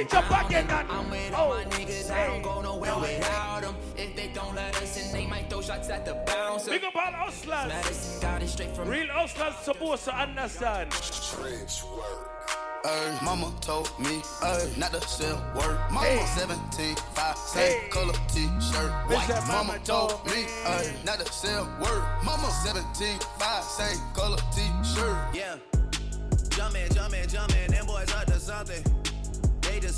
it up again, man. I'm with all oh, my niggas, I don't go nowhere without them. If they don't let us in, they might throw shots at the bouncer. Big up all hustlers. Madison got it straight from Real hustlers supposed to understand. Ay, mama told me, ay, not to sell word. Mama Hey. 17, 5, same Hey. color t-shirt. White. Mama mama told told me, ay, not to sell word. Mama 17, 5, same color t-shirt. Yeah. Jumpin', jumpin', jumpin', them boys up to something.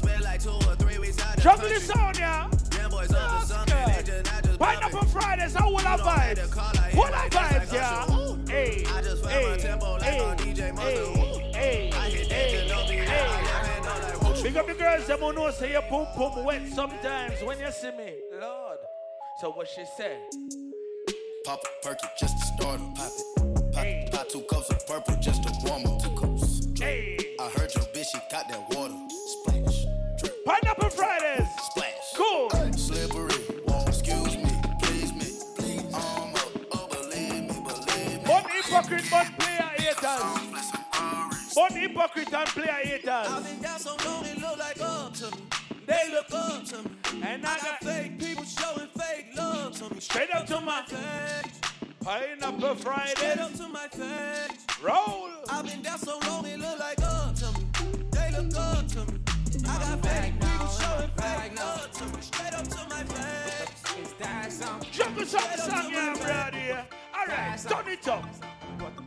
They just spent like two or three weeks out the country. this on, yeah. Them boys up to something. They just not just Pineapple bumpin'. Fridays, how will I You don't hate the vibes? call, I hit What I like that, yeah? Ooh. Hey, I just found my hey, tempo like hey, on DJ Mustard. hey, hey, I hit that hey, shit, don't be hey. loud. Left hand on like whoosh. Big up the girls, them who know say your boom boom wet sometimes when you see me. Lord. So what she said? Pop a perky just to start her. Pop it. Pop, pop two cups of purple just to warm up. Haters. One hypocrite and player haters. I've haters. been down so long, it look like up to me. They look up to me. And I I got got fake people showing fake love to me. Straight up to my face. Pineapple Straight Fridays. up to my face. Roll. I've been down so long, it look like up to me. They look up to me. I got fake people showing fake love to me. Straight up to my face. Is that something? Juggle some song, yeah, brother. Yeah. All right, turn it up.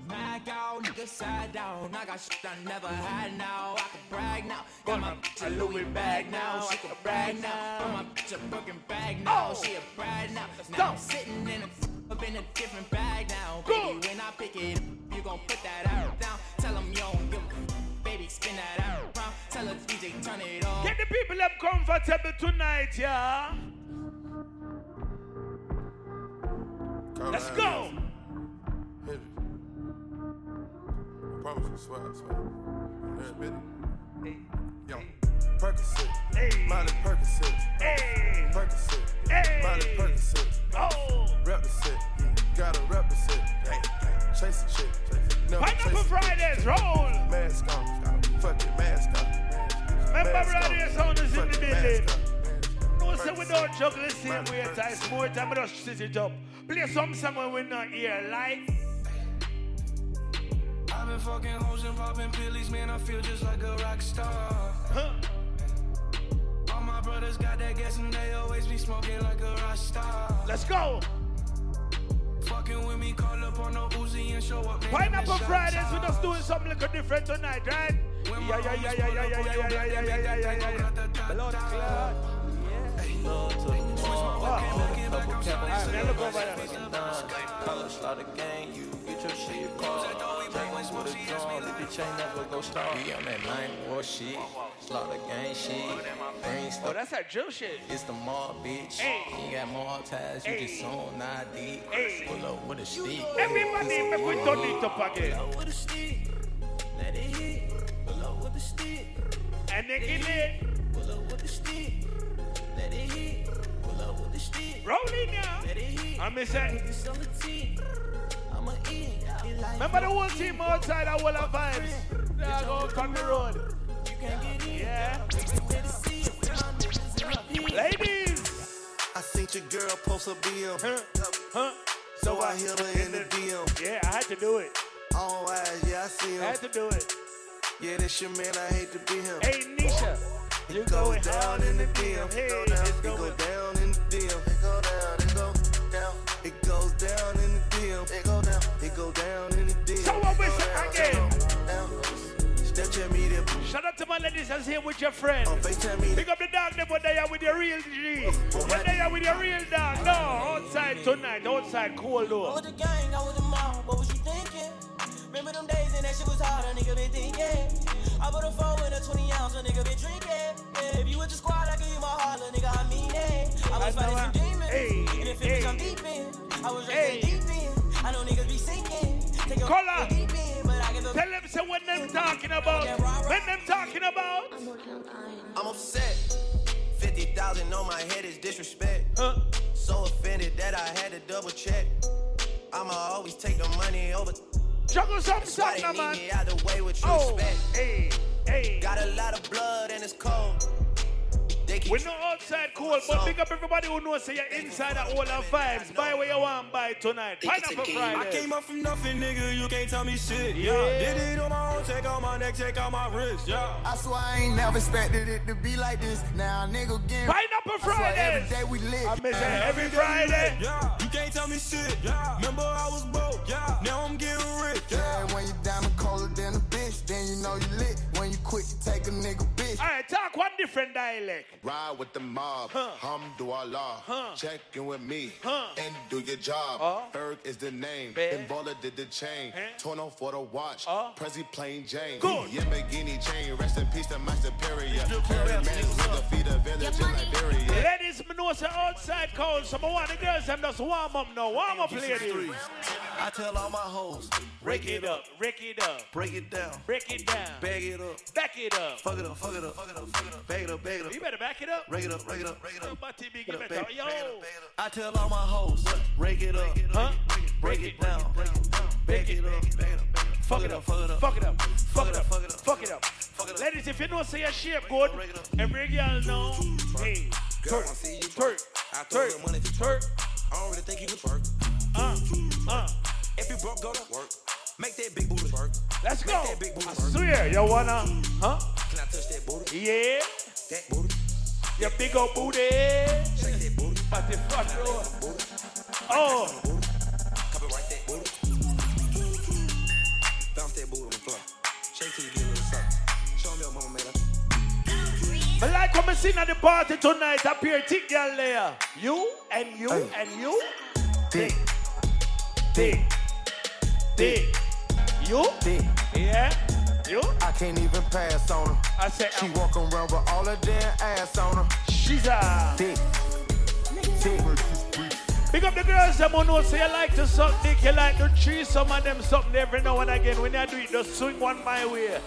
Mag out, nigga side down. I got shit I never had now. I can brag now. Got my bitch a Louis bag now. She can brag now. Got my bitch a Birkin bag now. Oh. She a brag now. Now I'm sitting in a up in a different bag now. Baby, when I pick it up, you gon' put that out down. Tell 'em you don't give a f- Baby, spin that out round. Tell the DJ, turn it off. Get the people them comfortable tonight, yeah. Let's go. Promise you, swear, I swear. Every bit. Yo, Percocet. Hey. Miley Percocet. Hey. Percocet. Hey. Miley Percocet. Oh. Rep the set. Gotta rep the set. Chase the chick. Never Pineapple Fridays, roll. Mask on. Fuck it, mask on. Remember, Mask brother, on. in the building. No, say we don't juggle the same way times. More time, we just sit it up. Play some song when we're not here live. I've been fucking hoes and popping pillies, man. I feel just like a rock star. Huh. All my brothers got that gas and they always be smoking like a rock star. Let's go. Fucking with me, call up on no Uzi and show up. man, Pineapple in Fridays, we top. just doing something little different tonight, right? Yeah, yeah, yeah, yeah, yeah, yeah, yeah, yeah, yeah, yeah, yeah, yeah, yeah, yeah. Blood clot. Alright, man, look over there. Color slaughter gang, you get your shit called. Bitch ain't never go star. We on that nine war shit, slaughter gang shit. Brain Oh, that's that drill shit. It's the mob, bitch. Hey. You got mob ties, you Hey. just on ID. Hey. Pull up with a stick. Everybody, make we turn it up again. With a stick, let it hit. Pull up with a stick, And they get it. pull up with a stick, let it hit. Pull up with a stick, Rolling now. let it hit. I miss I'ma eat. It like Remember the whole team outside of Wall of Vibes? They are going on the road. you can't get in. Yeah. Let it see it. My niggas in my pit. Ladies. I seen your girl post a BM. Huh? Huh? So I hit her in the DM. Yeah, I had to do it. All eyes, yeah, I see I him. had to do it. Yeah, that's your man, I hate to be him. Hey, Nisha. You It goes going down hard in the DM. Hey, It go down, it go down in the DM. It go down, it go down. It goes down in the DM. It go down, it go down in the DM. So what we It go say down, again? it go. Snapchat me there. Shout out to my ladies that's here with your friend. On oh, FaceTime me. Pick up the dog them when they are with your real G. When they are with your real dog. No, outside tonight. Outside cold though. with the gang, I was the mob. What was you thinking? Remember them days and that shit was hard, a nigga been thinking. I put a phone with a 20 ounce, a nigga been drinking. Yeah, if you with the squad, I give you my heart, little nigga, I mean it. I was fighting some demons. Hey, and if it hey. I'm deep in, I was Hey. deep in. I know niggas be sinking. Take a Color. deep in, but I give a Tell them say what them talking about. When them talking about. I'm upset. 50,000 on my head is disrespect. Huh? So offended that I had to double check. I'ma always take the money over. Juggle some That's why song, they man. me out the way with you Oh, respect. hey, hey. Got a lot of blood and it's cold. They keep We know outside cool, but pick up everybody who knows say you're inside that all of vibes. Buy what you want, buy tonight. Pineapple I Friday. I came up from nothing, nigga. You can't tell me shit. Yeah. Yeah. Did it on my own. Take out my neck, take out my wrist. Yeah. I swear I ain't never expected it to be like this. Now a nigga getting Pineapple I swear Friday. every day we lit. I miss it every Friday. Yeah. You can't tell me shit. Yeah. Remember I was broke. Yeah. Now I'm getting rich. Yeah, when you diamond colder than a bitch, then you know you lit. When you quit, you take a nigga bitch. All right, talk one different dialect. Ride with the mob, Huh. hum do Allah. Huh. Check in with me Huh. and do your job. Uh. Berg is the name, Bear. and Baller did the chain. Huh. Torn for the watch, Uh. Prezi plain Jane. Good. Yamagini chain, rest in peace to my superior. Curry man with the feet of village in Liberia. Ladies, me know say outside cold, so I want the girls them just warm up now. Warm up, ladies. I tell all my hoes, Break it up, break it up, break it down, break it down, bag it up, back it up. fuck it up, fuck it up, fuck it up, fuck it up, bag it up, bag it up, You better back it up. rake it up, rake it up, rake it up. Body big, Get you up, Yo, bag it up, bag it up. I tell all my hoes, rake it up, huh? break it down, break it down, bag it up, bag it up, bag it up, Fuck it up, fuck it up, fuck it up, fuck it up, fuck it up, fuck it up. up. Ladies, if you know say your shape good, every girl know. Hey, twerk, twerk, twerk, twerk. I don't really think you could twerk. Uh, uh. If you broke, go to work. Make that big booty work. Let's go. that big booty I swear, you wanna, huh? Can I touch that booty? Yeah, That booty. your big old booty. Shake that booty. But the front door. Oh, Copyright that booty. Bounce that booty on the floor. Shake till you get a little something. Show me your mama made up. I like when I sing at the party tonight. Up here, thick girl there. You and you and you. Dick, Dick. Dick. You? dick. Yeah. You? I can't even pass on her. I say, She um, walk around with all her damn ass on her. she's a. Dick, dick. Big up the girls, them who know say you like to suck dick, you like to treat some of them something every now and again. When you do it, just swing one my way.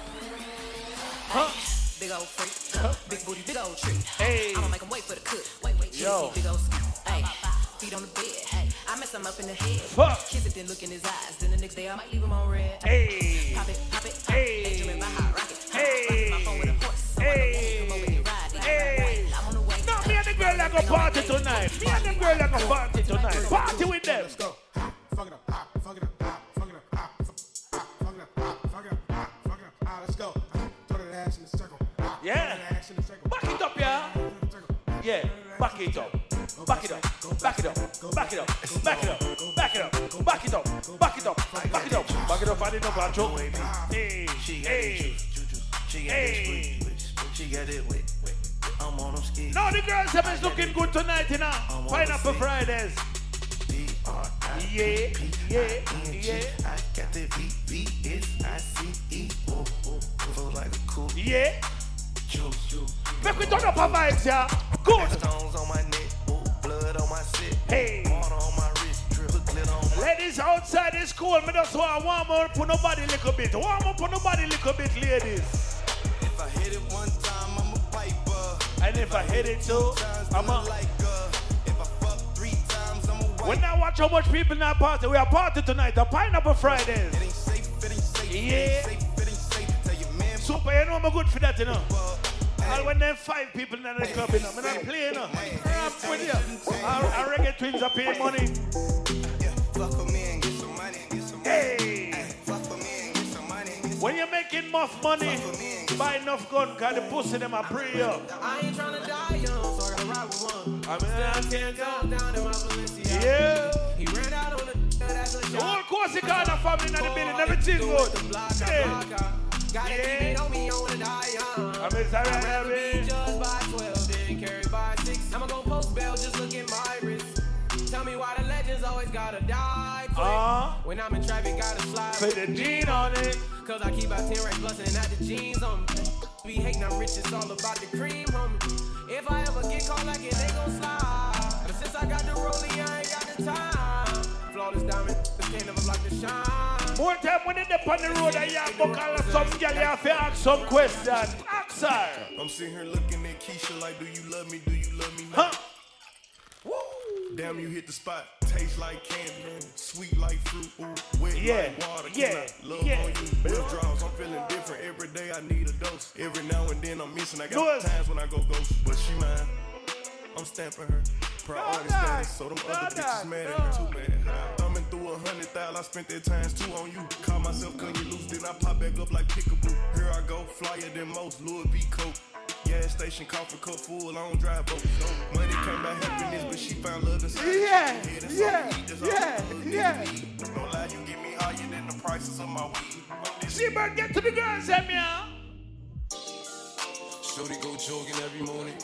Huh? Big old freak, huh? big booty, big old treat. Hey. I'ma make 'em wait for the cook. Wait, wait, Yo. Yo. big old scoop. Hey, feet on the bed. Hey, I mess him up in the head. Fuck. Kiss it, then look in his eyes. Then the next day I might leave him on red. Hey. Pop it, pop it, pop Hey. it. Daydreaming about hot rocket. Hey. My phone with a horse. So I Hey. know come over and ride it. Hey. Wait, I'm on the way. No, me and the girl like a party tonight. Me and them girl like a party tonight. Party with them. Let's go. Hop, fuck it up, hop, fuck it up, hop, fuck it up, hop, fuck fuck it up, hop, it up, hop, fuck it up. Let's go. Throw that ass in the circle. Hop, throw Yeah. that ass in the circle. Back it up, yeah. Circle. Yeah, back it up. Back it up. Back it up. Back it up. Back it up. Back it up. Back it up. Back it up. Back it up. Back it up. I didn't know about you. Hey. Hey. Hey. that squeeze, squeeze. She got it wet. I'm on them skis. Now the girls have is looking good tonight, you know. Pineapple Fridays. Yeah, yeah, yeah, I got the V V S I C E. Oh, oh, like a cool yeah. Make we turn up our vibes, yeah. Good. Stones on my my Ladies outside is cool. Me just want to warm up on nobody a little bit. Warm up on nobody a little bit, ladies. If I hit it one time, I'm a piper. And if I hit it too, I'm a. like if I fuck three times, I'm a. When I watch how much people in our party, we are party tonight. The Pineapple Fridays. It ain't safe, it ain't safe, it Yeah. ain't safe, it ain't safe. Tell your man, Super, you know I'm good for that, you know. And when them five people in the club, you know, I'm not playing, you know. I'm with you. Our, our reggae twins are paying money. yeah, fuck with me and get some money, get some money. Hey, Fuck with me and get some money, get some when you're making enough money, buy enough gun, cause the pussy them are pre up. I ain't tryna die young, so I gotta ride with one. I mean, I can't Down, down in my Valencia. Yeah. He ran out on the a The whole Corsica family in the building, everything good. Gotta Yeah. it on me, I wanna die young. I mean, sorry, I'd rather be judged by 12 than carried by 6. I'ma go post bail, just look at my wrist. Tell me why the legends always gotta die quick. Uh, when I'm in traffic, gotta slide. put the jean on it. Cause I keep out 10 racks bustin' and out the jeans on me. Be hating, I'm rich, it's all about the cream, homie. If I ever get caught like it, they gon' slide. But since I got the rollie, I ain't got the time. Flawless diamond, the can't never block the shine. More time when they dip on the road, I have to call some girl, you have to ask some question. Ask her. I'm sitting here looking at Keisha like, do you love me? Do you love me Huh? not? Damn, you hit the spot. Taste like candy, sweet like fruit, ooh, wet Yeah, like water. Can yeah, love yeah. on you? Withdrawals, I'm feeling different every day. I need a dose. Every now and then I'm missing. I got Do times when I go ghost, but she mine. I'm stamping her. Priority dog. status, so them other bitches mad at No. too, man. Thumbing through a hundred thousand, I spent that times two on you. Call myself gun you loose, then I pop back up like pickaboo. Here I go, flyer than most, Louis V. Coke. Gas station, coffee cup full, I don't drive boat. Money came by happiness, but she found love inside. Yeah, yeah, I need, that's all yeah, yeah. Don't lie, you get me higher than the prices of my weed. See, bird, get to the girls, yeah. Shorty go jogging every morning.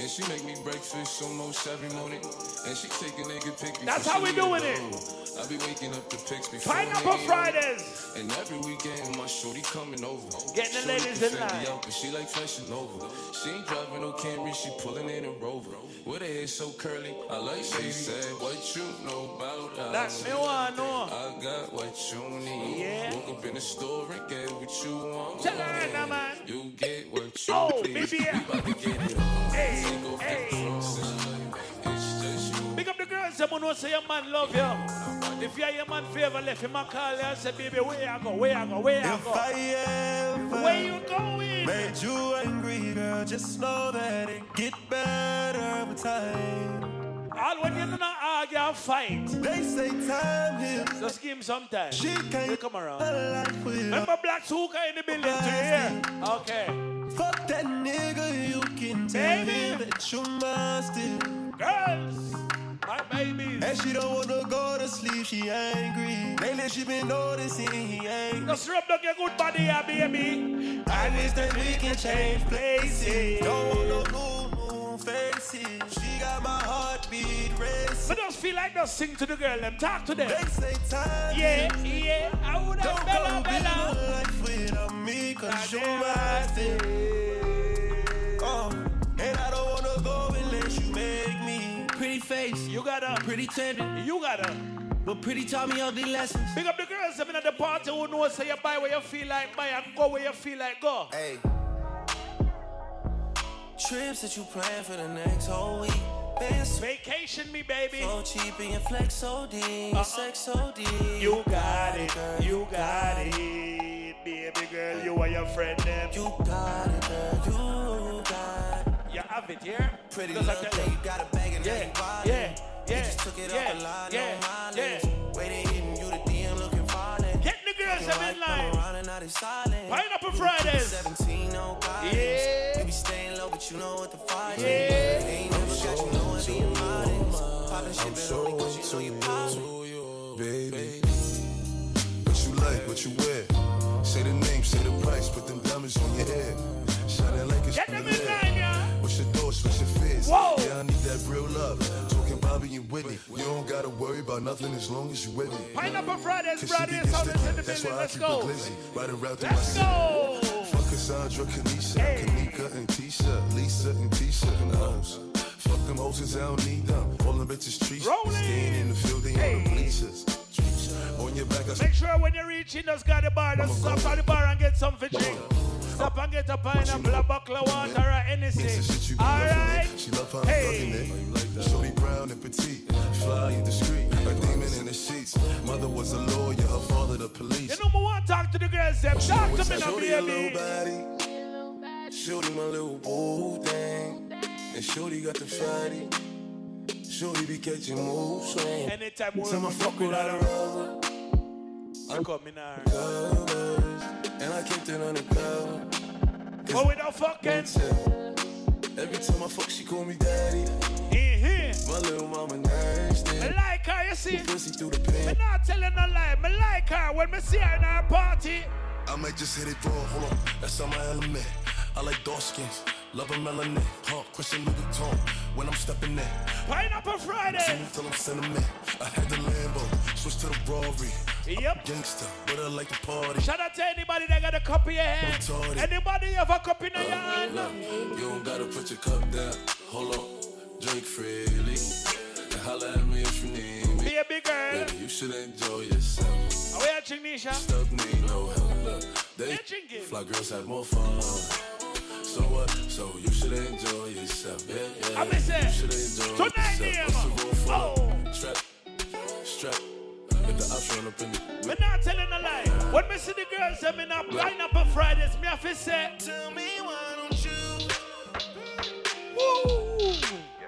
And she make me breakfast almost every morning. And she take a nigga pic That's how we doing it. I be waking up the pics before Pineapple Fridays. And every weekend my shorty coming over. Getting the ladies in line. out, but she like fashion over. She ain't driving no Camry, she pulling in a Rover. With her hair so curly, I like she said, what you know about us. That's me want know. I got what you need. Yeah. Woke up in the store and get what you want. Tell her now, man. You get what you Oh, please. baby, yeah. We about to get it on. Hey, Take off the hey. clothes. It's just you. Big up the girls, who know say your man love you. If you are your man favor left him a call you and say, baby, where I go, where I go, where I If go. I ever Where you going? made you angry, girl, just know that it get better with time. All when you do not or fight, They say time heals. just give him some time. She They can't come around. Remember Black Suka in the building to hear? Okay. Fuck that nigga, you can tell Baby. him that you mine still. Girls, my babies. And she don't wanna go to sleep, she angry. Lately she been noticing he ain't. Just rub down your good body, yeah, baby. I wish that we can change places. Don't no new, new faces. Got my heartbeat racing. But just feel like just sing to the girl, them talk to them. They say time Yeah, yeah, I would have Don't Bella, go Bella. Bella. life without me, cause you my thing. Oh, and I don't wanna go unless you make me. Pretty face, You gotta, pretty tender, you gotta. but pretty taught me ugly lessons. Big up the girls, them in at the party who know say you buy where you feel like buy and go where you feel like go. Hey. Trips that you plan for the next whole week. Been so Vacation me, baby. So cheap and your flex so deep, Uh-uh. sex so deep. You got it, girl. you got it. Baby girl, you are your friend them. You got it, girl. You got it. You have it here. Pretty Because little thing, you. got a bag and Yeah, yeah, yeah, You just took it yeah, off the line, yeah, no mileage. yeah. Get the girls them in line. Around and now they silent. Pineapple Fridays. 17, no. Yeah. You be staying low, but you know what the fight is. Yeah. Ain't never got you know what being modest. Poppin' shit, I'm but so only 'cause you know you into pop. you, baby. What you like, what you wear? Say the name, say the price, put them diamonds on your head. Shining like it's Get them in line, yeah. What's your thoughts, what's your fears? Whoa. Yeah, I need that real love. Bobby and Whitney. You don't gotta worry about nothing as long as you with me. Pineapple Fridays, Cause she Friday can and get Sundays in the. That's building. Let's go. glizzy. Riding around through my Let's go. Fuck Cassandra, Kanisha, Hey. Kanika, and Tisha, Lisa, and Tisha, and the hoes. Fuck them hoes, I don't need them. All them bitches trees. Rolling. Staying in the field, they Hey. on the bleachers. On your back, I Make sure when you reach in, just got the bar, just stop at the bar and get something to drink. Stop and get a pineapple, a buckle of water, or It's the shit anything. you be All loving right. it. She love how I'm Hey. fucking it. Shorty brown and petite, fly and discreet, a demon in the sheets. Mother was a lawyer, her father the police. You know, me want to talk to the girls, them. Talk to me now, baby. Shorty my little boo thing, and Shorty got the fatty. Shorty be catching moves swing. Anytime we fuck without a rubber. I in her. Covers, and I kept it undercover. But we don't fucking. Every time I fuck, she call me daddy. In here. My little mama nasty. Me like her, you see. Pussy through the Me pen. not telling no lie. Me like her when me see her in her party. I might just hit it raw, hold on, that's not my element. I like dark skins, love a melanin, huh? Christian Louis Vuitton when I'm stepping in. Pineapple Friday. Till I'm sentiment. I had the Lambo, switch to the Rory. Yep. Gangster, but I like to party. Shout out to anybody that got a cup in your hand. Retarded. Anybody have a cup in your hand? Look, you don't gotta put your cup down. Hold on, drink freely. And holla at me if you need me. Baby girl. Baby, you should enjoy yourself. Are we at Nisha? Stuff need no help. Look, they fly girls have more fun. So what? So you should enjoy yourself. Yeah, yeah. I miss it. You should enjoy Tonight, yourself. yeah, What's the roll for? Oh. Strap, strap. Get the option up in the Me not telling a lie. When me see the girls, them in a pineapple Fridays, me have to say, Tell me why don't you Woo!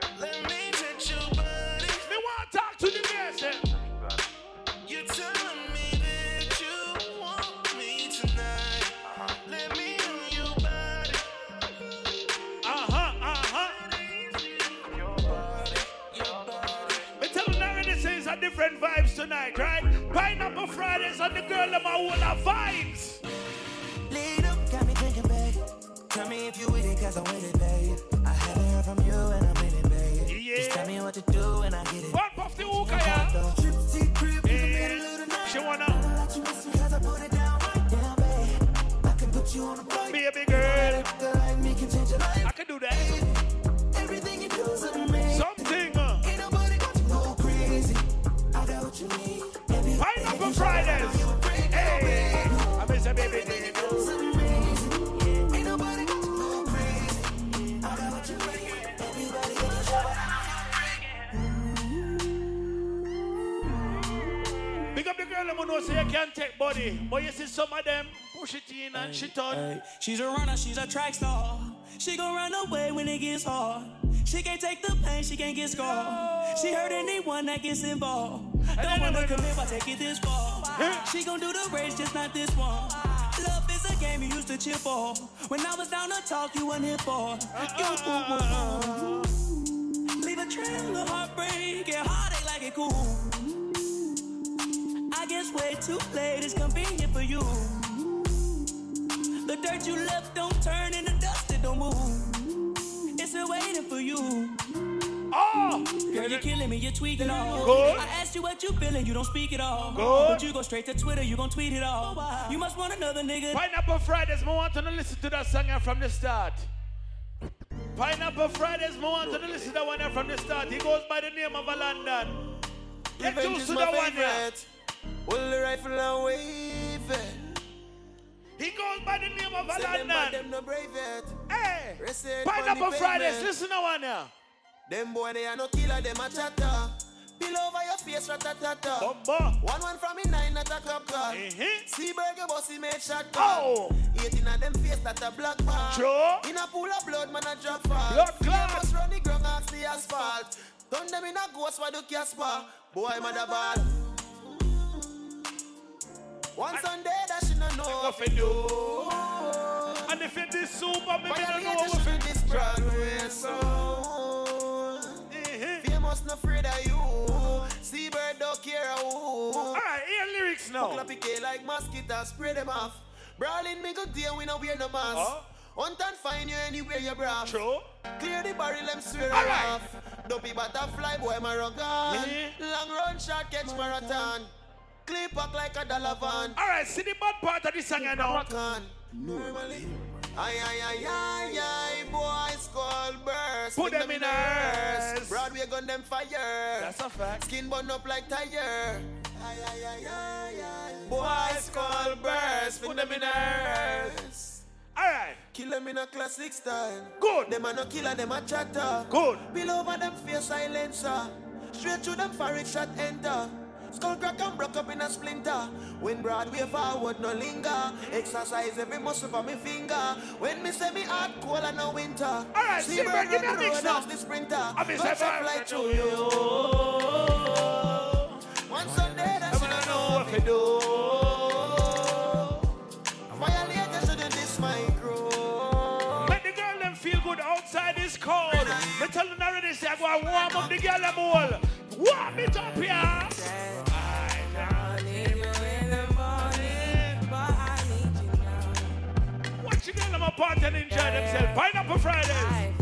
Girl, them are all our vibes. Lead up, got me thinking, babe. Tell me if you with it, cause I'm with it, babe. I haven't heard from you and I'm in it, babe. Yeah. Just tell me what to do and I get it. One puff the hookah, yeah? Trip, crib, Yeah. She wanna, Let you miss me cause I put it down right down, babe. I can put you on a flight. baby girl. Girl like me can change your life. I can do that. Everything you do is amazing. Something. uh, Ain't nobody got you go crazy. I got what you need. Pineapple Fridays. Know say you can't take body. But you see some of them push it in and shit. Hey, she's a runner, she's a track star. She gon' run away when it gets hard. She can't take the pain, she can't get scarred. She hurt anyone that gets involved. Don't wanna commit, but take it this far. She gon' do the race, just not this one. Love is a game you used to cheer for. When I was down to talk, you weren't here for. You leave a trail of heartbreak and heartache like it cool. I way too late It's convenient for you. The dirt you left don't turn into dust, it don't move. It's still waiting for you. Oh! Girl, you're killing me, you're tweaking all. Good. I asked you what you feeling, you don't speak at all. Good. But you go straight to Twitter, you gon' tweet it all. You must want another nigga. Pineapple Fridays, I want to listen to that song from the start. Pineapple Fridays, I want to listen to that one from the start. He goes by the name of a London. Get Revenge used is to my that one here. favorite. Hold the rifle and wave it. He goes by the name of a Say them bad, London. them no brave yet. Hey! Pineapple on Fridays, listen to one here. Them boy they are no killer, them a chatter. Pill over your face, ratatata. Bumba. One one from me nine at a cup car. Mhm. See burger bossy made shot Oh. Eighteen of them face that a black bar. Sure. In a pool of blood, man a drop fall. Blood clot. Run the ground off the asphalt. Turn them in a ghost for the Casper. Boy, mother ball. One Sunday that she no know What to do? do. And if it is super, me me don't know what fi street, this Broadway song. Famous no afraid of you. Seabird don't care who. Alright, hear lyrics now. Clap it like mosquitoes, spray them off. Brawling me good day, we no wear no mask. Huh? Hunt and find you anywhere you bra. True. Clear the barrel, them swear Alright. off. Dopey butterfly, boy, my run Yeah. Long run, short catch marathon. Clip back like a dollar van. Alright, see the bad part of this song you know. Normally. Ay, ay, ay, ay, ay, boys call burst. Put them in earth. Broadway gun them fire. That's a fact. Skin burn up like tire. Ay, ay, ay, ay, ay. Boys call burst. Put them in earth. Alright, Kill them in a classic style. Good. Them a no killer, them a chatter. Good. Below over them face silencer. Straight through them forehead shot enter. Skull crack and broke up in a splinter. When Broadway forward no linger. Exercise every muscle for me finger. When me say me hard cold and no winter. Alright, See Silver, bird give me run a the mix as the sprinter. I say a fire fly to you. One Sunday that she don't know what to do. Violate this my crew. Make the girl them feel good outside is cold. Me tell them already say I go and warm up the girl them all. Warm it up here. Watch the them apart and enjoy themselves. Pineapple Fridays.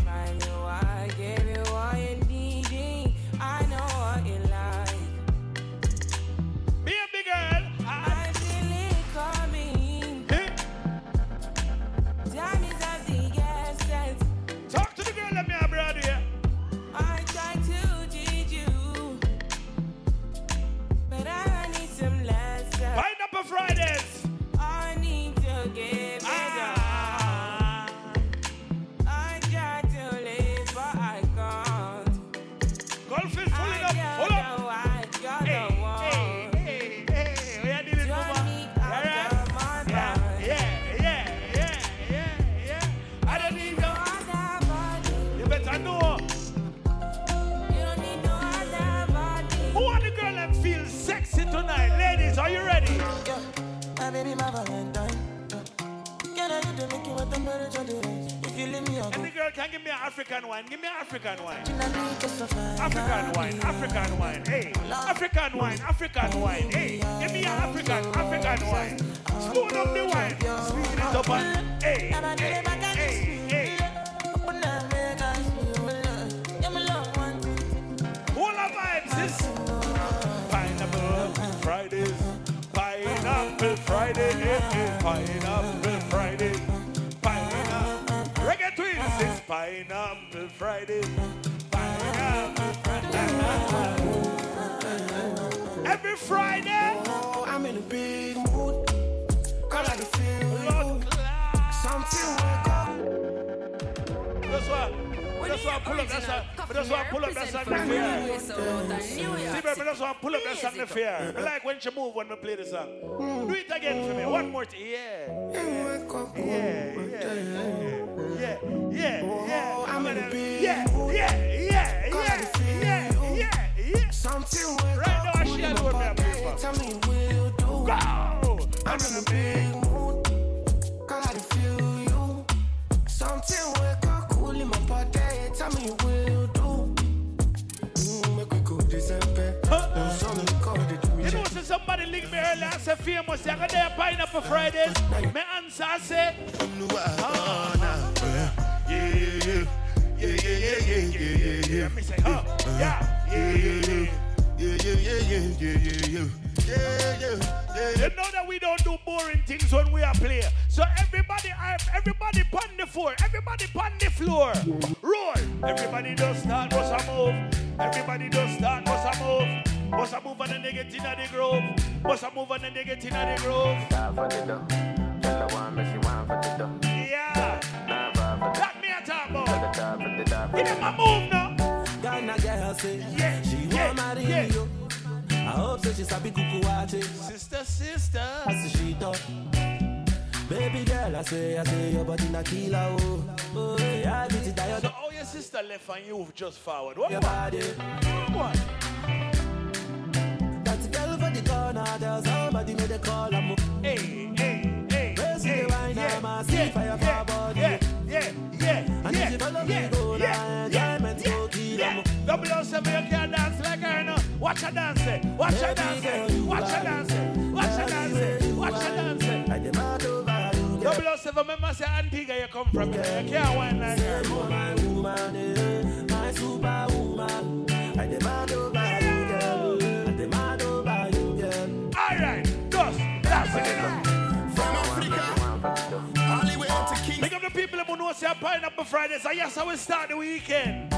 African wine. Give me African wine. You know me, just a fine African wine, African wine, hey. African wine, African wine, hey. Give me an African, African wine. Spoon up the wine, sweet it up and hey, hey, hey, hey. All the vibes is Pineapple Fridays, Pineapple Friday, Pineapple Pineapple Friday, Pineapple Friday. Every Friday. Oh, I'm in a big mood. Cause I can feel you. Something up. That's why. That's I pull up that song. That's why I pull up that song. See, baby, that's why I pull up that song. the fair. I like when she move when we play the song. Do it again for me. One more time. Yeah. Yeah. Yeah. Yeah. Yeah. Yeah. I'm in a big Yeah. Yeah. Yeah. I Yeah. Yeah. Yeah. Yeah. Something Right now, cool she in do my it, me a body. play for. Tell me will do? Go. I'm in a somebody link me earlier and say famous. I got there pineapple Fridays. My answer I say, oh, yeah, yeah, yeah, yeah, yeah, yeah, yeah, yeah, yeah. Me say, huh? Yeah, yeah, yeah, yeah. Yeah, yeah, yeah, yeah, yeah, yeah, yeah. Yeah, yeah, yeah. You know that we don't do boring things when we are play. So everybody, everybody pon the floor. Everybody pon the floor. Roll. Everybody does start, bust a move. Everybody does start, bust a move. Bust a move and then they get in the groove. Bust a move and then they get in the groove. Yeah. That me a talk about. Give them a move now. Ghana girl say Yeah, she yeah, want marry yeah. you. I hope say she sabi kuku wache. Sister, sister. I say she talk. Baby girl, I say, I say your body na killer oh. Oh, yeah, I get it tired So all oh, your sister left and you just forward. What your one? body. What? Girl for the corner, there's somebody made a call. I'm Hey, hey, hey, Raise hey, the wine, yeah, I'm a see fire for yeah, body. yeah, yeah, yeah, And yeah, if you follow me, yeah, go yeah, yeah, enjoyment yeah, go kill yeah. Double O seven, you can't dance like her now. Watch her dance, eh. watch her dance, eh. watch her dance, eh. watch her dance, watch her dance. I demand over you. Double O seven, remember say Antigua you come from, you can't wine like her. Woman, Pineapple Fridays, and yes, I will start the weekend.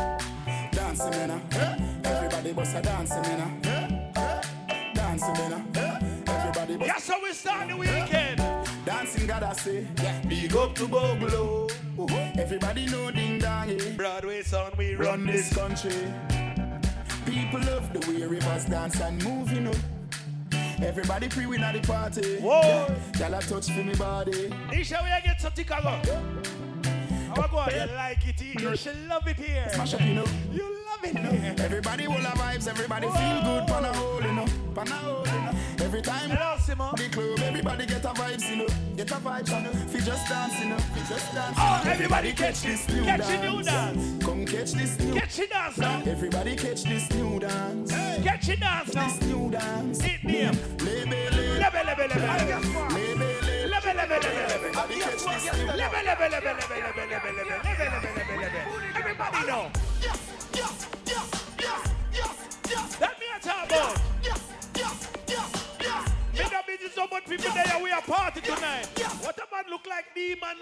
Dancing, man. eh? Everybody bust a dancing, man. eh? eh? Dancing, man. eh? Everybody bust Yes, I will start the weekend. Dancing, gotta say. Big up to Bogle. Everybody know ding dong, eh? Broadway sound, we Run run this country. People love the way rivers dance and move, you know. Everybody pre win at the party. Whoa. Y'all touch for me body. Isha, we get some ticker go. How go on? You like it here? You should love it here. Smash up, you know. You love it here. Everybody will have vibes, everybody feel good, pan a hole, you know. Pan a hole, you know. Every time Hello, Simon. the club, everybody get a vibes, you know. Get a vibes, you know. Fi just dance, you know. Fi just dance. Oh, everybody catch this new Catch the new dance. Come catch this new. Catch the dance now. Everybody catch this new dance. Catch the dance now. This new dance. Hit name. Lebe, lebe. Level, level, level. Lebe, lebe. Everybody know. Let me talk about. Yes, yes, yes, yes. Me not meeting so much people there. We are party tonight. What a man look like me, man.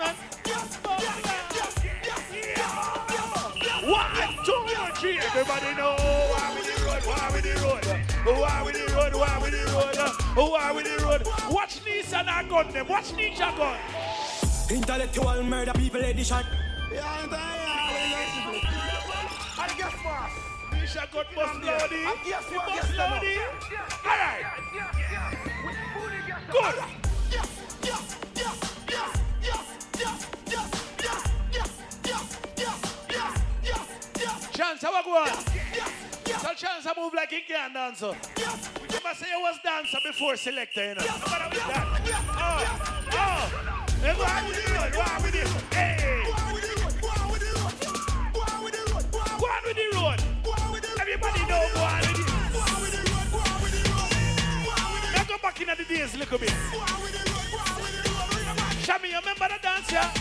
One, two, three. Everybody know. Why we the road? Why we the road? Why we the road, why we the road, why we the road. Watch Nissan and gun them. Watch Ninja gun. Intellectual murder people edition. And guess what? Nisha got bust loady. He bust loady. All right. Good. Chance, how I go so chance I move like a can dancer. Yes. You must say you was dancer before selector, you know. Yes. With? Yes. Oh, yes. oh. Yes. Go on with the road, go on with. Hey. Go on with the road, go on with the road. Go on with the road, go on with the road. Go on with the road. Everybody know go on with it. Go on with the road, go on with the road. Now go back in the days a little bit. Go on with the road, go on with the road. Shami, you remember the dance, yeah?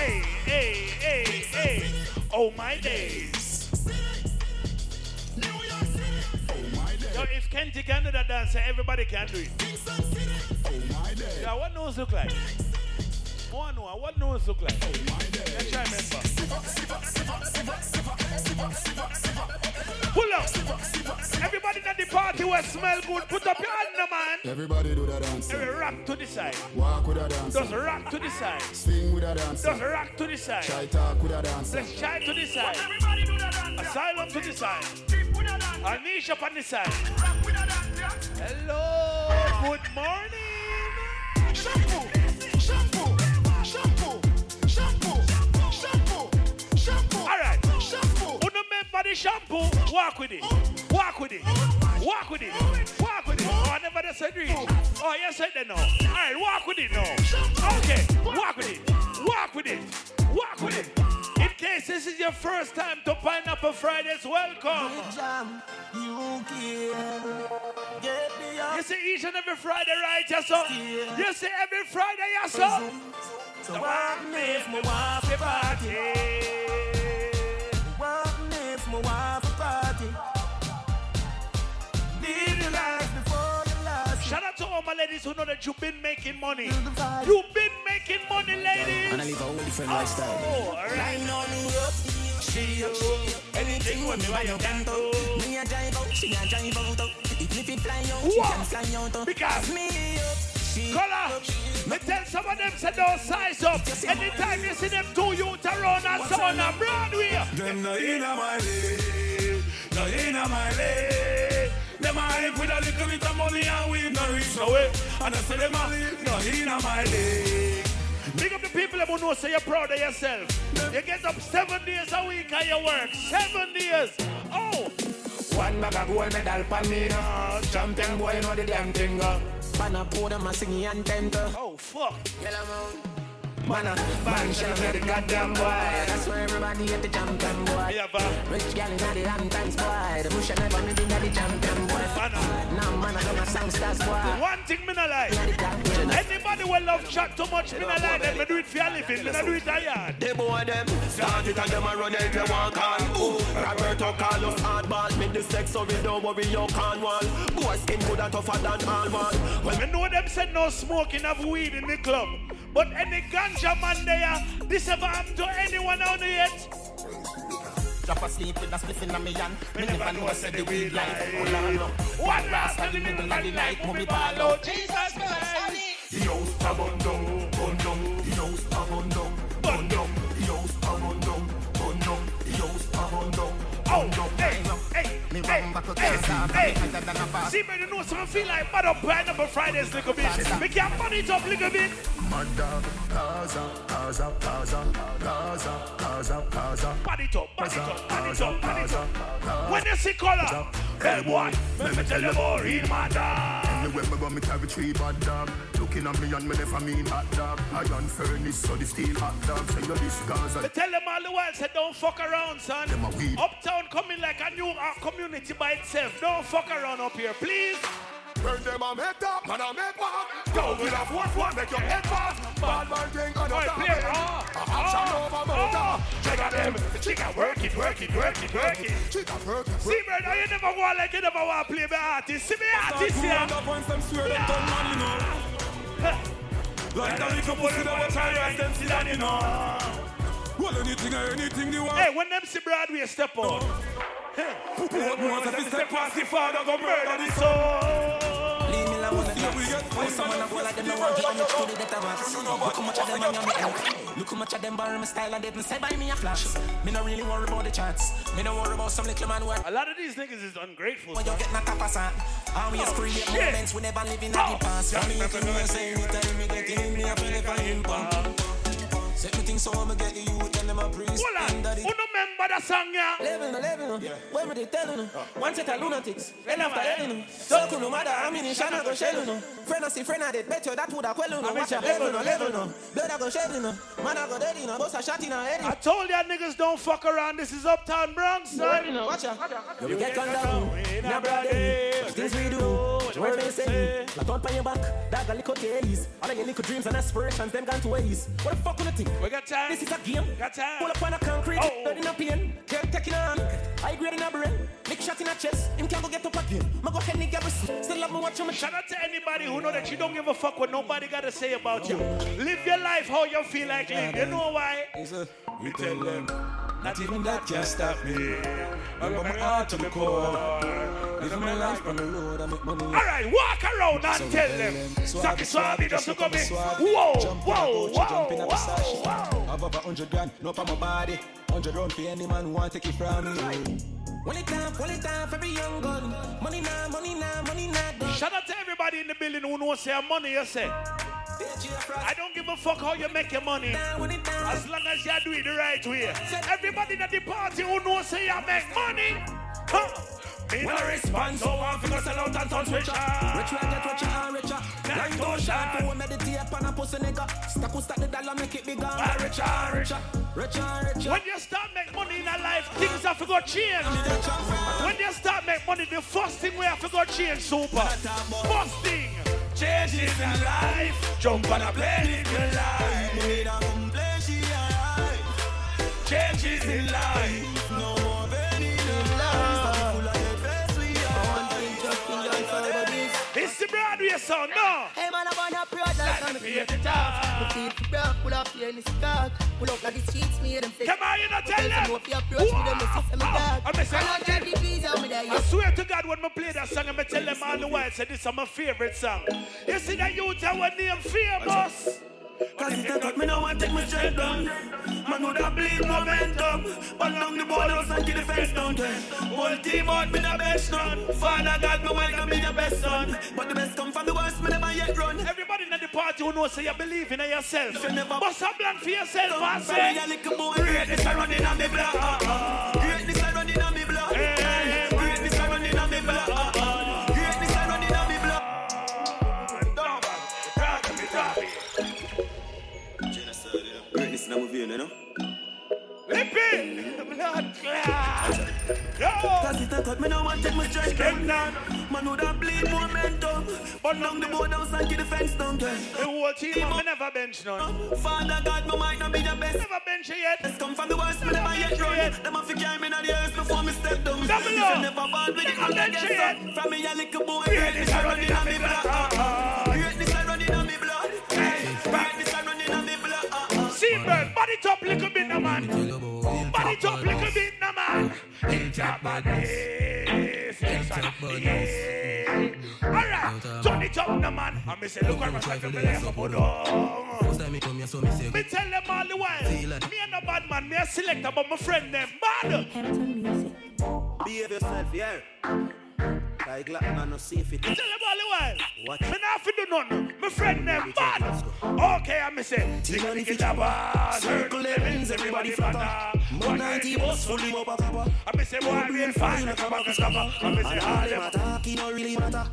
Hey, hey, hey, hey. Oh my days. Yo, if Kenty can do that dance, everybody can do it. Yeah, what nose look like? I want to know what nose look like. Let's try remember. Pull up. Everybody at the party will smell good. Put up your hand, man. Everybody do that dance. Every rock to the side. Walk with a dance. Just rock to the side. Swing with a dance. Just rock to the side. Try talk with a dance. Let's try to the side. Asylum to the side. Anisha on side. Hello. Good morning. Shampoo, shampoo, shampoo, shampoo, shampoo, shampoo. All right. Shampoo. Who remember the shampoo? Walk with it. Walk with it. Walk with it. Walk with it. Oh, I never disagree. Oh, yes, I did no. All right, walk with it now. Okay, walk with it. Walk with it. Walk with it. In case this is your first time to Pineapple Fridays, welcome. Jam, you care. Get me up. You see each and every Friday, right, yes, sir? You see every Friday, yes, sir? So what if my wife a party? What if my wife a party? Live your life before. Shout out to all my ladies who know that you've been making money. You've been making money, ladies. And I live a whole different oh, lifestyle. Oh, all right. Line on me up, she up. Anything with me, why you can't do? Me a drive out, she a drive out. out. If it fly out, she What? can fly out. out. Because- me up, she Color, me tell some of them say don't size up. Anytime you see them two youth around and so on a Broadway. Them no inna my league, no inna my league. Them a hype with a little bit of money and we no reach no way. And I say them a no inna my league. Big up the people who know say you're proud of yourself. You get up seven days a week and you work. Seven days. Oh, One bag of gold medal pan me now. Champion boy, know the damn thing. Man a pour them a singing anthem. to. oh, fuck. Man a man shall get the goddamn boy. That's where everybody get the champion boy. Me Rich gal inna the lanterns boy. The bush a never inna the champion boy. man. Now man a gonna sound stars boy. One thing me no like. Inna the champion. Anybody will love chat too much, me no like them. Me do it for a living. Me no do it a yard. The boy them start it and them a run it they want on. Ooh, Roberto Carlos hardball, make the sex so we don't worry you can't wall. Boy skin good and tougher than all one. Well, Me know them said no smoking of weed in the club. But any ganja man there, this ever happened to anyone out there yet? Drop asleep with a spliff inna me hand. Me never know I said the weed life. Hold on up. One last in the middle of the night, movie ball out. Jesus Christ. The house a bun down. Hey, hey, hey, hey. See, man, you know something feel like mad up pineapple Fridays little bit. We can fun it up little bit. Mad dog. Gaza, Gaza, Gaza, Gaza, Gaza, Gaza. Pan it up, pan it up, pan it up, pan it up. When you see color, hey boy, let me tell you more my dog. Anywhere me go, me carry three bad dog. Looking at me and me never mean hot dog. Iron furnace, so the steel hot dog. Say you this Me tell them all the while, say don't fuck around, son. A. Uptown coming like a new uh, community by itself. Don't fuck around up here, please. Burn them a make up, man a make back. Go with a fourth one, make your head fast. Bad man drink and Oi, a play it. Oh, Action over motor. Check out them. Check out work it, work it, work it, work it. Chica hurt. See, brother, you never want like you never want to play the artist. See me artist here. Like that little pussy that was trying to them sit down, you know. Well, anything, anything they want. Hey, when them see Broadway step out. What more if step past the father, go murder the soul. Leave me alone we that. someone a go like them no want to much to the death of us. Look how much of them on me help. Look how much of them borrow my style and they say buy me a flash. Me no really worry about the charts. Me no worry about some little man who A lot of these niggas is ungrateful. when you son. get knocked up a son. Always Oh, create moments we never live in the past. For me, you can say anytime me get in me, I feel like I impact. Set me things so I'ma get the youth and them a priest. Hold on. And daddy- Who no remember that song, yeah? Level no level no. When me they tell you uh-huh. One set of lunatics. Then after hell no. Circle no matter how many shana go shell no. Friend I see friend I did bet you that woulda quell no. Watch out level no level no. Blood I go shed no. Man I go dead no. Boss a shot in a head I told y'all niggas don't fuck around. This is Uptown Bronx, son. Watch out. You get get gunned down down. in a brother. Brother. Things we do. What you want me say? Like on your back, dog a little days. All of your little dreams and aspirations, them gone to waste. What the fuck you think? We got time. This is a game. Got time. Pull up on a concrete, Oh. blood in a pain. Girl taking on. I grade in a brain. Lick shot in a chest. Him can't go get up again. Ma go ahead and get Still love me watch him. Shout out to anybody who know that you don't give a fuck what nobody got to say about you. Live your life how you feel like live. You know why? We tell them, not even that can stop me. I got my heart to the core. Living my life on the road, I make money. All right, walk around and tell them. Saki Swabi doesn't come me. Whoa, whoa, whoa, whoa, whoa. Have over 100 grand, no for my body. 100 round for any man who want to take it from me. One it down, one it down for every young gun. Money now, money now, money now. done. Shout out to everybody in the building who knows say money you say. I don't give a fuck how you make your money. As long as you do it the right way. Everybody in the party who knows say you make money. Huh. Me no response, so I'm finna sell out and turn switcher. Richer get richer and richer. Life go short for one meditate on a pussy nigga. Stack who stack the dollar, make it bigger. And ah, richer richer, richer richer. When you start make money in a life, things have to go change. When you start make money, the first thing we have to go change, super. First thing, changes in life. Jump on a plane in your life. Changes in life. The Broadway song, no. Hey man, I'm on a broad like I'm a talk. Me feel for broke, pull up here in the stock. Pull up like the streets, me them flex. Come on, you not tell them. If you approach me, them me me dog. I'm saying- I know that the bees out me there, I swear to God, when I play that song, I'ma tell them all the while, say this is my favorite song. You see that youth are one name famous. Cause it take out me now and take me straight down. Man would have bleed momentum. But long the ball house and kill the fence down. Whole team out me the best run. Father God me to be the best son. But the best come from the worst me never yet run. Everybody in the party who knows say you believe in yourself. Bust a blank for yourself and Say say. a little boy. Greatness a running on me blood. Greatness a running on me blood In a movie, you know? Lippy! Blood clot! Cause it take out me now and take me straight down Man would have bleed momentum But long the ball house and the fence down The whole team, I never bench none. Father God, me might not be the best Never bench yet. Let's come from the worst, me never yet run Them a fi carry me in the earth before me step down Double up. never born with it, Never I'm bench it yet. From me a little boy, greatness a running on me blood Seabird, body top little bit, no man. Body top little bit, no man. Hilltop badness. Yes, yeah. Alright, turn it up, no man. And me say, look at myself, me lay up, put on. Me tell them all the while. Me and a bad man, me a selector, but my friend them bad. Behave yourself, yeah. Like Latin and no safe it. Tell them all the while. Watch. Me not fi do nothing. My friend them bad. Okay, I me say, take a little jabba. Circle them ends, everybody flatter. One ninety bus full him up a copper. I me say, boy, real fine, like a back a scupper. I me say, all them attack, it don't really matter.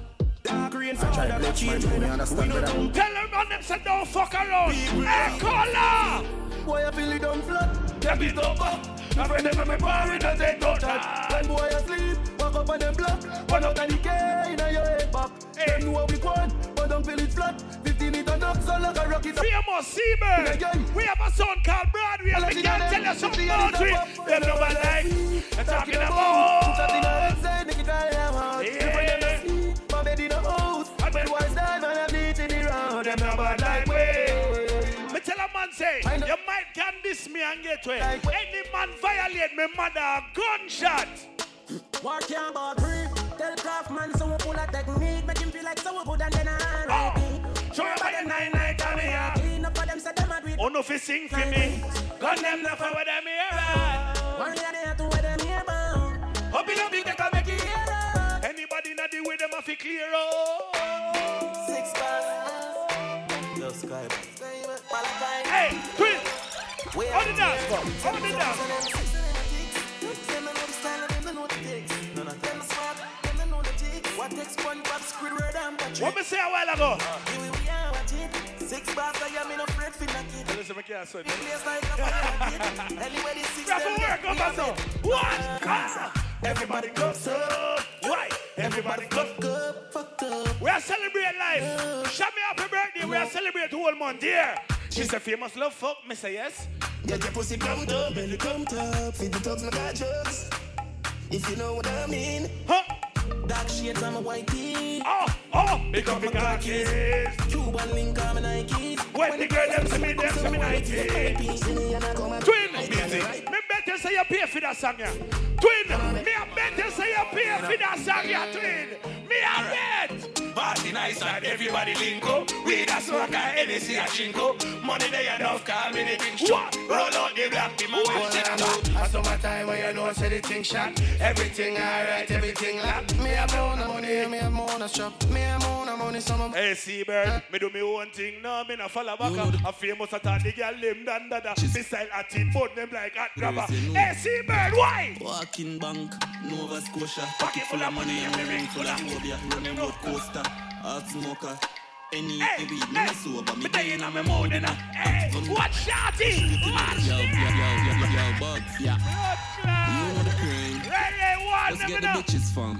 Dark rain I try to let you me understand that. Tell them on them say don't fuck around. Hey, caller! Boy, I feel it done flat Get it up. My friend them me bar it take no touch. When boy asleep, walk up on them block One out of the K in your head back Them know we want, but don't feel it flat 15 it and up, so like a rocket Famous Seabird. We have a song called Broadway. and We can't tell you something about it. Them nobody like. They're talking about. My bed in the house, my bed was down and I'm eating it round Them nobody like we. Me tell a man say, you might can diss me and get away. Any man violate me mother a gunshot. War can't ball free. Tell Craftman so we pull a technique. Make him feel like so ah, we good and then I repeat. Show you about the nine night come here. Clean up for them, say them a do it. Oh no, fi sing for me. Gun them not for what them here. One year they have to wear them here bound. Up in a big they can make it here. Anybody not the way them a fi clear out. The dance go? How the dance? And What me say a while ago? Six bars, I am in a afraid for it. Listen, me can't say a fire. Anyway, this six Grab a work up and so. What? Ah. Everybody goes up. Why? Everybody fuck up, fuck up. We are celebrating life. Shout me happy birthday. We are celebrating whole month here. She said famous love fuck. Me say yes. Get your pussy pumped up, belly pumped up, feed the dogs like drugs. If you know what I mean. Huh? Dark shades on my white tee. Oh, oh, big up my khakis. Cuban link on my Nikes. When the girl them see me, them see me Nikes. Twin, busy. Me better say you pay for that song, yeah. Twin, me a better say you pay for that song, yeah. Twin, me a bet. Party nice and everybody link up. We a smoke and NSC a chinko. Money they enough, call me the big shot. Roll out the black, the man with shit about. I saw my time when you know say the thing shot. Everything alright, everything locked. Me have my own money, me have my own shop. Me have my own money, some Hey, Seabird, me do me own thing. No, me not follow back. I'm famous at all the girl them done dada. Me style at it, but them like hot grabber. Hey, Seabird, why? Walking bank, Nova Scotia, pocket full of money and ring full of phobia. Running road coaster, hard smoker. Any Hey, me hey, no sober, me me day in a my me mood, mood you in know. a. Hey, watch shawty, watch Yo, yo, yo, yo, yo, bugs, yeah. You know the cream. Let's let get me the bitches from.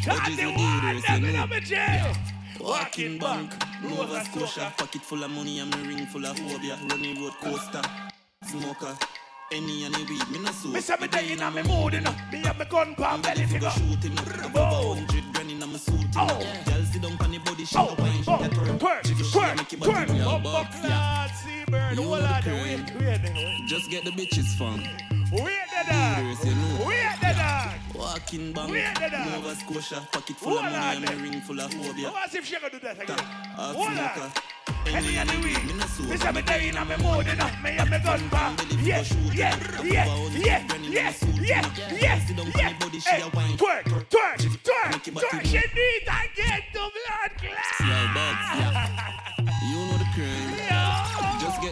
Shawty, Budgies one, leaders, let you me know, know. me jail. Walking bank, Nova Scotia, pocket full of money and me ring full of phobia. Running road coaster, smoker. Any and any weed, me no. Me say me day in a me mood, you know. Me have me gun palm belly figure. shooting up, above a hundred grand in a me suit. Oh. Girl sit down on the body, she Oh, a wine, she oh, a twerk. twerk, She go she a twerk, make it body twerk. real Bumbo buff, Seabird, You hold know the on, cream. wait, wait, wait. Just get the bitches from. Wait the dog. Leaders, you know. Wait the dog. Walking bank. Nova Scotia, pocket full of money and there. ring full of phobia. What's if she gonna do that again? On. Any and the weed. Me say me day in a me mood, you know. Me have me gun palm. Yeah, yeah, yeah, yeah, yeah, yeah, yeah, yeah. Hey, twerk, twerk, twerk, twerk. She need to get to blood clot.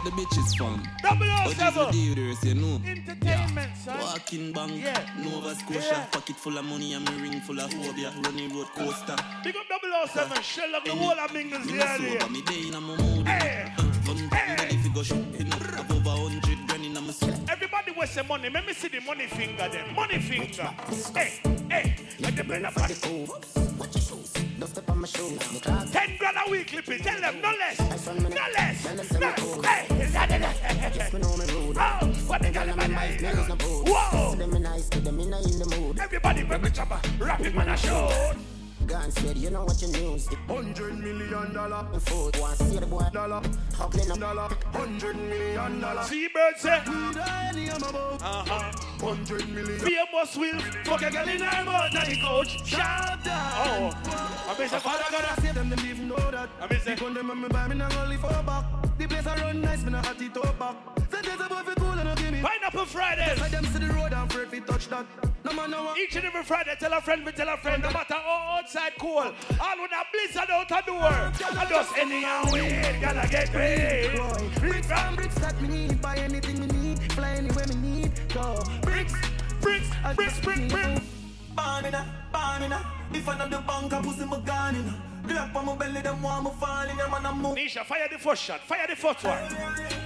The bitches from. Double O seven. you know. Entertainment, son. Walking bank, Yeah. Nova Scotia, Yeah. pocket full of money and me ring full of phobia. Running road coaster. Big up 007, shell up the whole of Mingles Me the no earlier. sober, me day in a mood. Hey. Gun ready fi go shooting above a hundred grand in a me. Everybody waste the money. Let me see the money finger then. Money finger. Hey, hey. Let them bring up the Watch your shoes. Don't step on my shoes. Ten grand a week, clip it. Tell them no less. No less. No. Hey, is that Yes, me know me rude. Oh, what the girl I'm in my nails, no boots. Whoa. See them in nice, see them in the mood. Everybody a chopper. Rap it, man, I show. Gone said, you know what you news. Hundred million dollar. The food, want see the boy. Dollar. Huckling up. Dollar. Hundred million dollar. Seabird say. We die any I'm. Uh-huh. Hundred million. Famous will fuck a girl in her mouth and the coach. Shout down. Oh, I miss a father I gonna say them, them even know that. I miss it. Because them and me buy me not gonna live for back. The place I run nice, me not hot it up back. Say there's a boy fi and. Pineapple Fridays. Like them see the road and afraid touch that. No man no want. Each and every Friday, tell a friend, we tell a friend, no matter how outside cool, all with a blizzard out the door. I just anyhow we gotta get paid. Bricks and bricks that me need. Buy anything me need. Fly anywhere me need. Go. Bricks, bricks, bricks, bricks, bricks. Bamina, bamina. If I know the bank, I pussy my gun in. Grab on my belly, them want me fall in. Yeah, man, I'm move. Nisha, fire the first shot, fire the first one.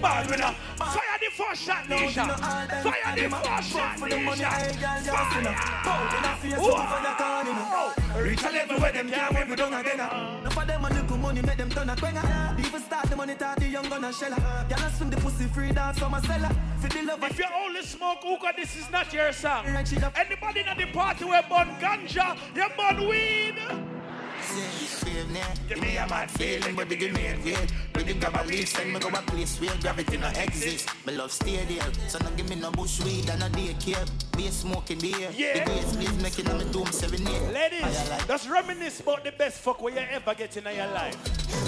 Bad winner, fire the first shot, Nisha. Fire the first shot, Nisha. Fire. Reach a level where them can't win, we don't again. No for them and little money, make them turn a quenga. Even start the money, talk the young gonna shella. Y'all swing the pussy free dance from a cellar. For the love If you only smoke hookah, this is not your song. Anybody in the party where burn ganja, you burn weed. Give me a mad feeling, but the main way. With the grab a leaf, send me go a place where gravity no exist. Me love stay there, so no give me no bush weed and no daycare. Be a smoking beer. Yeah. The grace please making on me doom seven years. Ladies, just reminisce about the best fuck where you ever get in your life.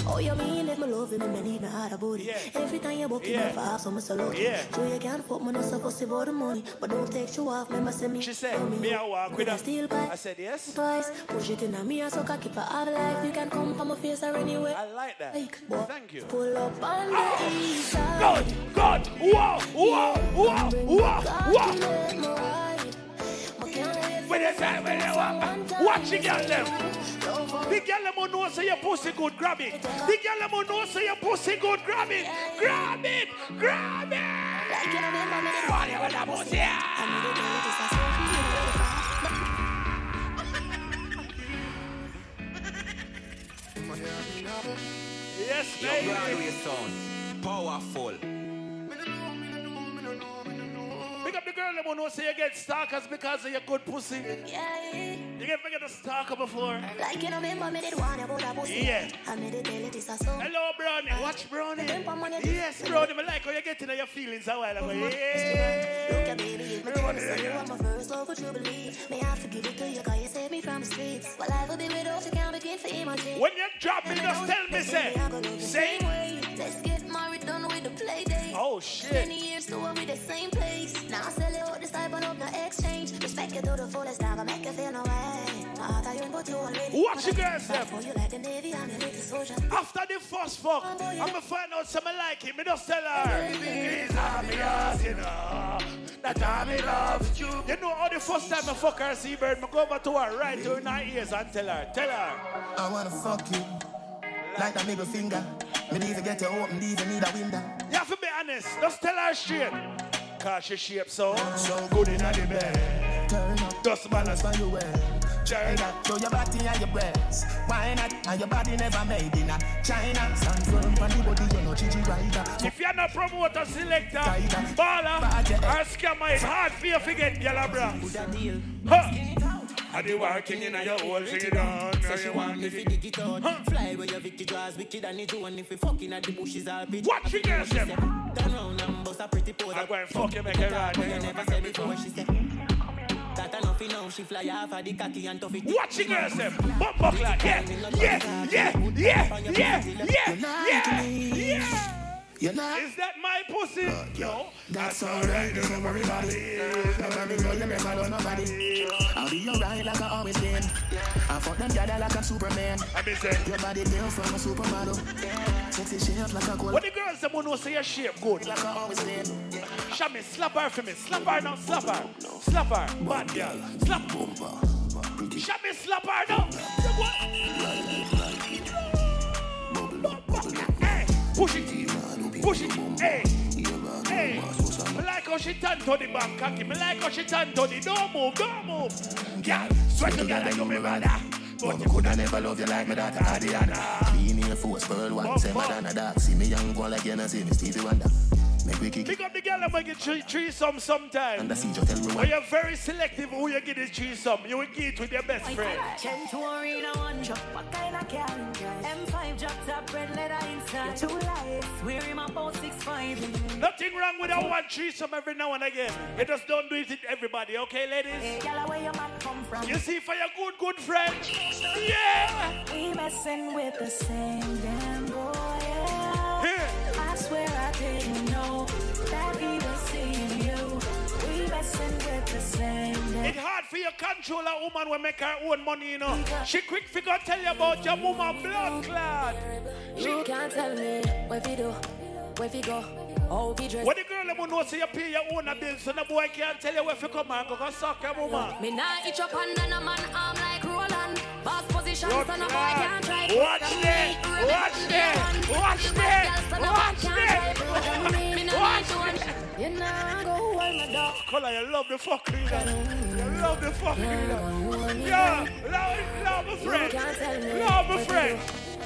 Oh, you mean if my love him, me need no harder booty. Every time you book Yeah. it, yeah. so I'm so lucky. Yeah. Sure you can't fuck me, no supposed to about the money. But don't take you off, remember say me. She said, me I walk with her. Steal by I said, yes. twice. Push it in a me, I so cocky for half life. You can come from my face or anywhere. I like that. Like, boy, Thank you. Pull up on the east side. Good, good. Whoa, whoa, whoa, whoa, whoa. When you say, when you walk, watch the girl them. The girl them who know say your pussy good, grab it. The girl them who know say your pussy good, grab it. Grab it, grab it. What you want that pussy? Yes, Your baby. Broadway sound, powerful. Pick up the girl that know say you get stalkers because of your good pussy. Yeah. You get get a stalker before. Like you know, remember me did one about a pussy. Yeah. I made it tell it is a. Hello, Brownie. Watch Brownie. Yes, Brownie. I like how you get into your feelings a while ago. Yeah. Look at baby, it's my turn, so you are my first love, would you believe? May I have to give it to you, cause you saved me from the streets. Well, I will be can't begin for. When you drop me, just tell me, say. Say. Let's get married, done with the play day. Oh, shit. 20 years to we the same place. Now I sell you out this type of no exchange. Respect you to the fullest, now I make you feel no way. I thought you but you already. Watch your girls, them. For you like the Navy, I'm your little soldier. After the first fuck, I'm gonna find out something like him. Me just tell her. He's on me ass, you know. That time me love you. You know how the first time I fuck her, see bird, me go over to her, right to her ears and tell her, tell her. I wanna fuck you like a middle finger. Me need to get you open, need to need a window. You have to be honest. Just tell her straight. Cause she shape so, so good in the bed. Turn up, Just balance for you well. Turn up, show your body and your breasts. Why not? And your body never made in a China. Stand firm on the body, you know Gigi rider. If you're not promoter, selector, baller, or scammer, it's hard for you to get yellow bronze. Huh. I do working in your whole thing down. So she want me fi dig it out. Fly where your Vicky draws wicked and it and if we fucking at the bushes all bitch. Watch you girls them. Turn round and bust a pretty pose. I'm going fuck you, make it right. What you never said before she said. That enough you know she fly off of the cocky and tough it. Watch you girls them. Bump buck like yeah, yeah, yeah, yeah, yeah, yeah, yeah, yeah. You know? Is that my pussy? Uh, no. That's alright, don't worry about it. Never be girl, you never love nobody. I'll be alright like I always been. I fuck them gather like I'm Superman. I be say. Your body built from a supermodel. Sexy shape like a gold. What the girls them want say your shape good? Like I always been. Show me, slap her for me. Slap her now, slap her. Slap her. Bad girl. Slap. Show me, slap her now. What? Push it. Push it. Hey. Hey. Me like how she turn to the back cocky. Me like how she turn to the don't move, don't move. Girl, sweat together, you me brother. But you coulda never love you like me that Adiana. Clean Air Force, Pearl One, say Madonna Dark. See me young go like you know, see me Stevie Wonder. Make me kick Pick up the girl and make it three, three some sometime. And the see just tell me But you're very selective who you give this three some. You will give it with your best friend. Ten to arena one drop. What kind of car you drive? M5 drop top red leather inside. Two lights. Wear him about six five. Nothing wrong with a one threesome every now and again. You just don't do it with everybody, okay, ladies? Hey, y'all, where your man come from? You see, for your good, good friend. Yeah! We messing with the same damn didn't know that he was seeing you. We messing with the same damn It's hard for you control a woman when make her own money, you know. She quick figure tell you about your woman blood clot. You can't tell me where we do, where we go, how we dress. When the girl them know say you pay your own bill, so the boy can't tell you where to come and go go suck your woman. Me nah itch up under no man arm like Roland. Boss Watch so no boy that. can't try. Watch me. Watch Rebel that. from day one. Watch You that. bad girl, so no Watch boy can't that. try program me. Me no Watch need to watch. You know, go hold my dog. Color, you love the you know. You love the you know. Yeah, love, love my friend. can't tell me Love my friend.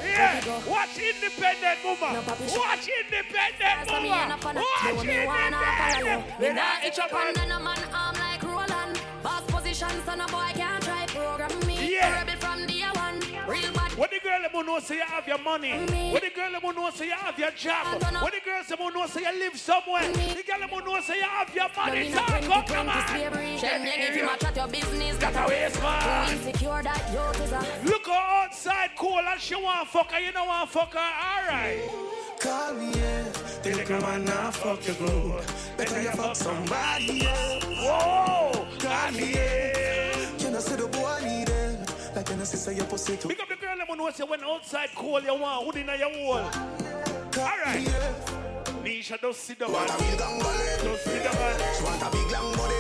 Yeah, watch independent woman. Watch independent woman. on a- Watch do me wanna follow you. independent. Me nah itch up under no man arm like Roland. Boss position, so no boy can't try program me. Yeah. Real bad. When the girl them know say you have your money, when the girl them know say you have your job, when the girls them know say you live somewhere, When the girl them know say you have your money. Money Talk not up, come on. slavery. Them if you match at your business. Got a waste, man. Insecure that youth is a. Look her outside cool and she want fuck her, you know want fuck her, alright. Call me, yeah. They think I'm a fuck your good. Better you fuck somebody, yeah. Like, you know, sister, your pussy too. Pick up the girl them know say when outside cool you want hood in your wall. Alright. Nisha, don't sit down. Don't sit down. She want a big long body.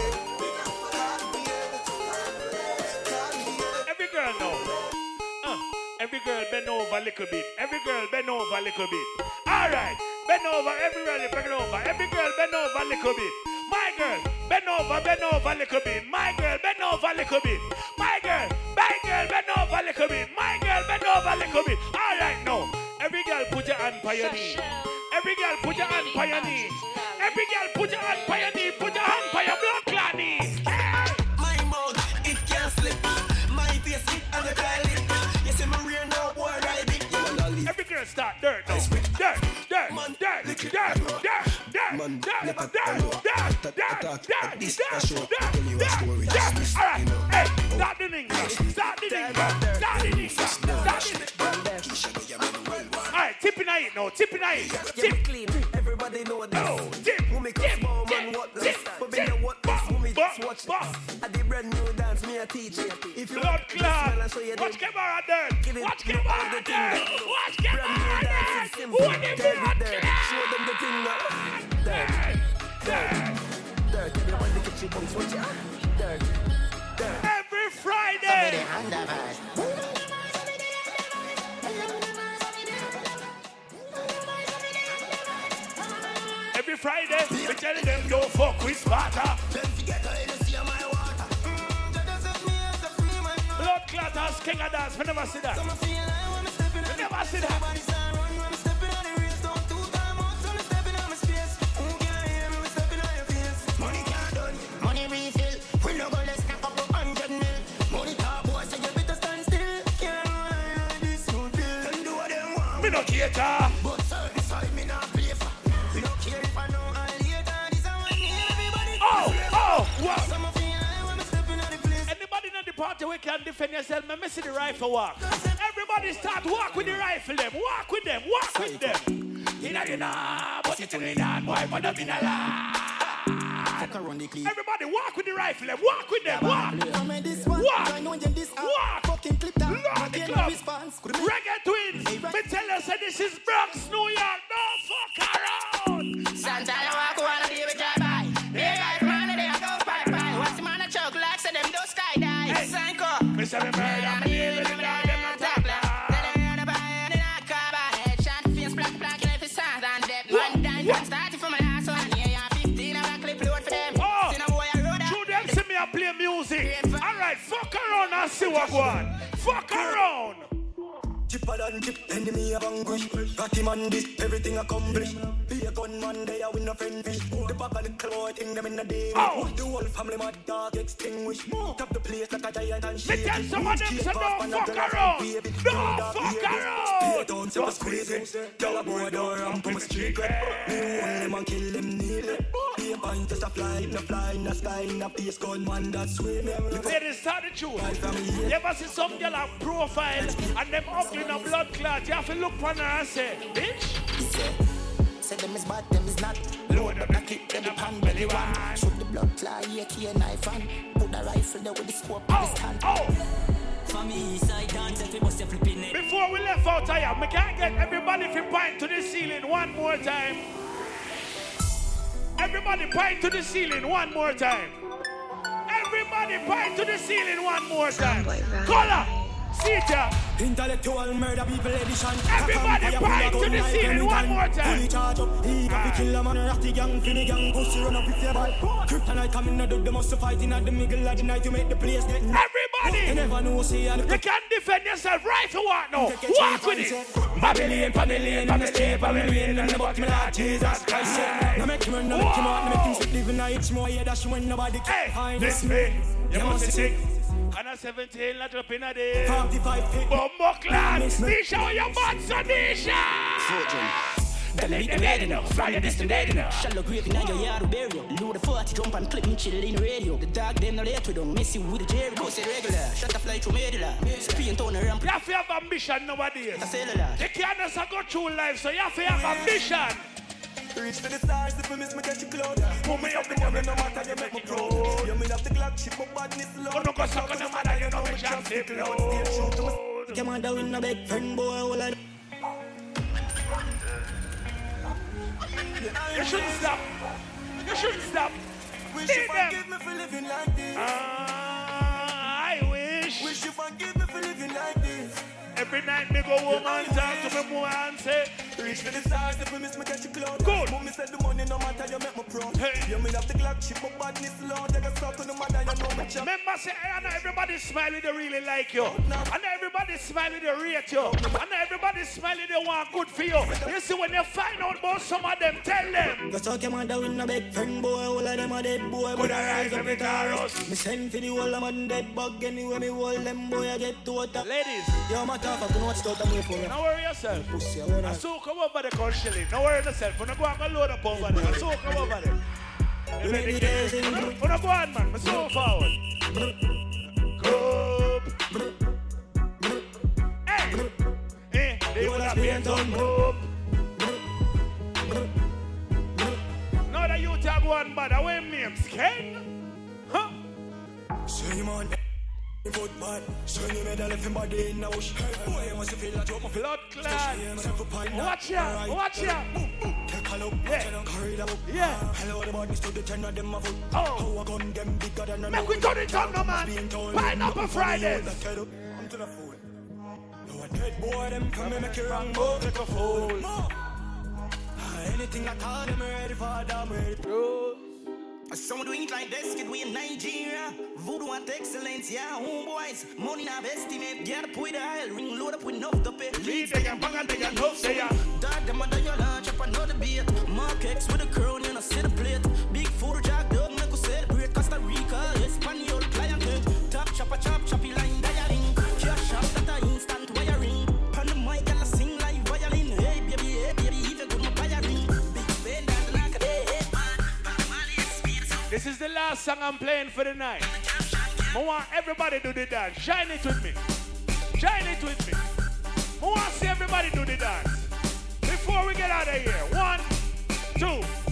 Every girl know. Uh, every girl bend over a little bit. Every girl bend over a little bit. All right. Bend over. Every girl bend over. Every girl bend over a little bit. My girl, bend over, bend over a little bit. My girl, bend over a little bit. My girl, bend over a little bit. My girl, bend over a little bit. All right, now. on your knee. Every girl put your hand on your knee. Every girl put your hand on your knee. Put your hand on your blood clot knee. My mouth, it can't slip. My face, it and the toilet. You see me rear now, boy, ride it. Every girl start dirt now. Dirt, dirt, dirt, dirt, dirt, dirt, dirt, dirt, dirt, dirt, dirt, This a show, tell you a story. Just listen, you know. hey, start the thing, start the thing, start the thing, start the thing. All right, tip in it now, tip in it, tip. clean. Everybody know this. Oh, tip, Woman come small man, what this? But me know what this. Woman just watch this. I a teacher. If you Blood clot. Watch camera then. Watch camera then. Watch camera then. What the blood clot? Show them the thing now. Dirt. Dirt. Dirt. Everyone look at Dirt. Dirt. Every Friday. Every Friday, we tell them don't fuck with Sparta. King of dance. We never see that. We never see that. Defend yourself, me see the rifle walk. Everybody start walk with the rifle them. Walk with them, walk with them. Inna the nah, but it's in the nah, boy, but I'm in a la. Everybody walk with the rifle them. Walk with them, walk. Walk. Walk. Fucking clip that. Lord, the club. Reggae twins. Me tell you, say this is Bronx, New York. And see what go on. Fuck around. Chipper than chip, enemy of anguish. Got him on this, everything accomplished. Be a gunman, they are with no friend fish. The back of the claw, think them in the day. Oh. The whole family mad dog extinguish. Top the place like a giant and Me shake. tell some of them say don't fuck around. Don't fuck around. Don't say what's crazy. Tell a boy don't ramp on my street. Me want them and kill them. A pint just a fly the fly the sky the face gunman that's swimming. Ladies, start the. You ever see some girl on profile and them ugly in a blood clot? You have to look for her and say, bitch. Say them is bad, them is not. Load up I kick them pan belly one. Shoot the blood fly, AK knife and put the rifle there with the scope on the oh, stand. Oh. For me, side dance, if your flipping it. Before we left out here, we can't get everybody to point to the ceiling one more time. Everybody point to the ceiling one more time. Everybody point to the ceiling one more time. Color, see it. Intellectual murder people edition. Everybody point to the ceiling one more time. Fully charge up. He got to kill a man, ratty gang, finny gang, pussy run up if you bad. Kryptonite coming out of the must fight in at the middle of the night to make the place get. Everybody, You never know, see, and you can defend yourself right to what now. Walk with it. Babylon, Babylon, on the street, Babylon, and the bottom of Jesus Christ. Now make him run, now make him out, now make him sleep, living itch more, yeah, that's when nobody can find This me, you must be sick. And a 17, not up in a day. 45 pick. Bumbo clan, Nisha, your bad son, Nisha. Then meet the dead enough, fly the distant dead enough. Shallow grave in your yard, burial. Load the 40 jump and clip me chill in the radio. The dog them no late, we don't miss you with the Jerry. Go say regular, shut the fly through medulla. Speed on the ramp. You have to have ambition nowadays. A cellular. You can't just go through life, so you have to have ambition. Reach for the stars if you miss me get you cloud. Pull me up the woman, no matter you make me proud. Mean up the Glock, badness. Oh, no, go suck on the mother, you know me can't sleep low. Come on down in a big friend boy, all I You shouldn't stop. You shouldn't stop. Wish you forgive me for living like this. Ah, I wish. Wish you forgive me for living like this. Every night me go home and talk to me more and say, Reach for the stars if you miss me you cloud. Good. Mommy said the money no matter you make me proud. Hey. You mean up the Glock, my badness. Take a stop to the mother, you know me. Remember, say, I know everybody when they really like you. And everybody everybody smiling they rate you. And everybody smiling they want good for you. You see, when you find out about some of them, tell them. Just talk your mother with no big friend boy, all of them are dead boy. Could I rise up with? Me send for the whole of them dead bug anyway, me hold them boy, I get to it. Ladies. Yo, my tough, I can watch out the way for you. Don't worry yourself. Pussy, I wanna. So come over the country. Don't worry yourself. When I go and go load up over there. So come over there. You make me dancing. When I go on, man. I'm so forward. Go. Hey. Hey. They will have been done. Go. Now that you tag one bad, I wear names. Ken? Huh? Say man, foot bad. Show you medal if body in the bush. Boy, once you feel that you're Blood clot. Watch ya, watch ya. Take a look, Yeah. carry the book. Yeah. Hello, the bodies to the ten of them a foot. Oh. How a gun them bigger than a Make we turn it up, no man. Pineapple Fridays. I'm to the fool. No, a dead boy, them come and make you wrong. Take a fool. Ah, Anything I call them ready for them ready. Some do it like this, kid, we in Nigeria. Voodoo and excellence, yeah, homeboys. Money now estimate, get up with the aisle, ring load up with enough to pay. Lead they can bang and they can hope say ya. Dog, them under your lunch, up another beat. Mark X with a crown, you know, see the plate. Is the last song I'm playing for the night. I want everybody to do the dance. Shine it with me. Shine it with me. I want to see everybody do the dance. Before we get out of here. One, two.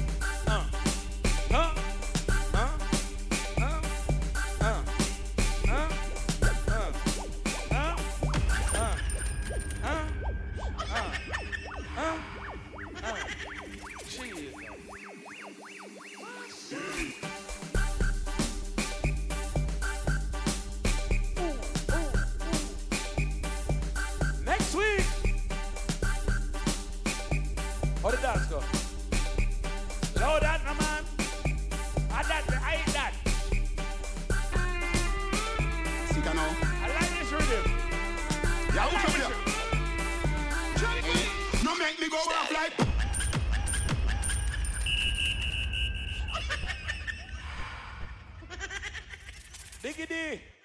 Andy.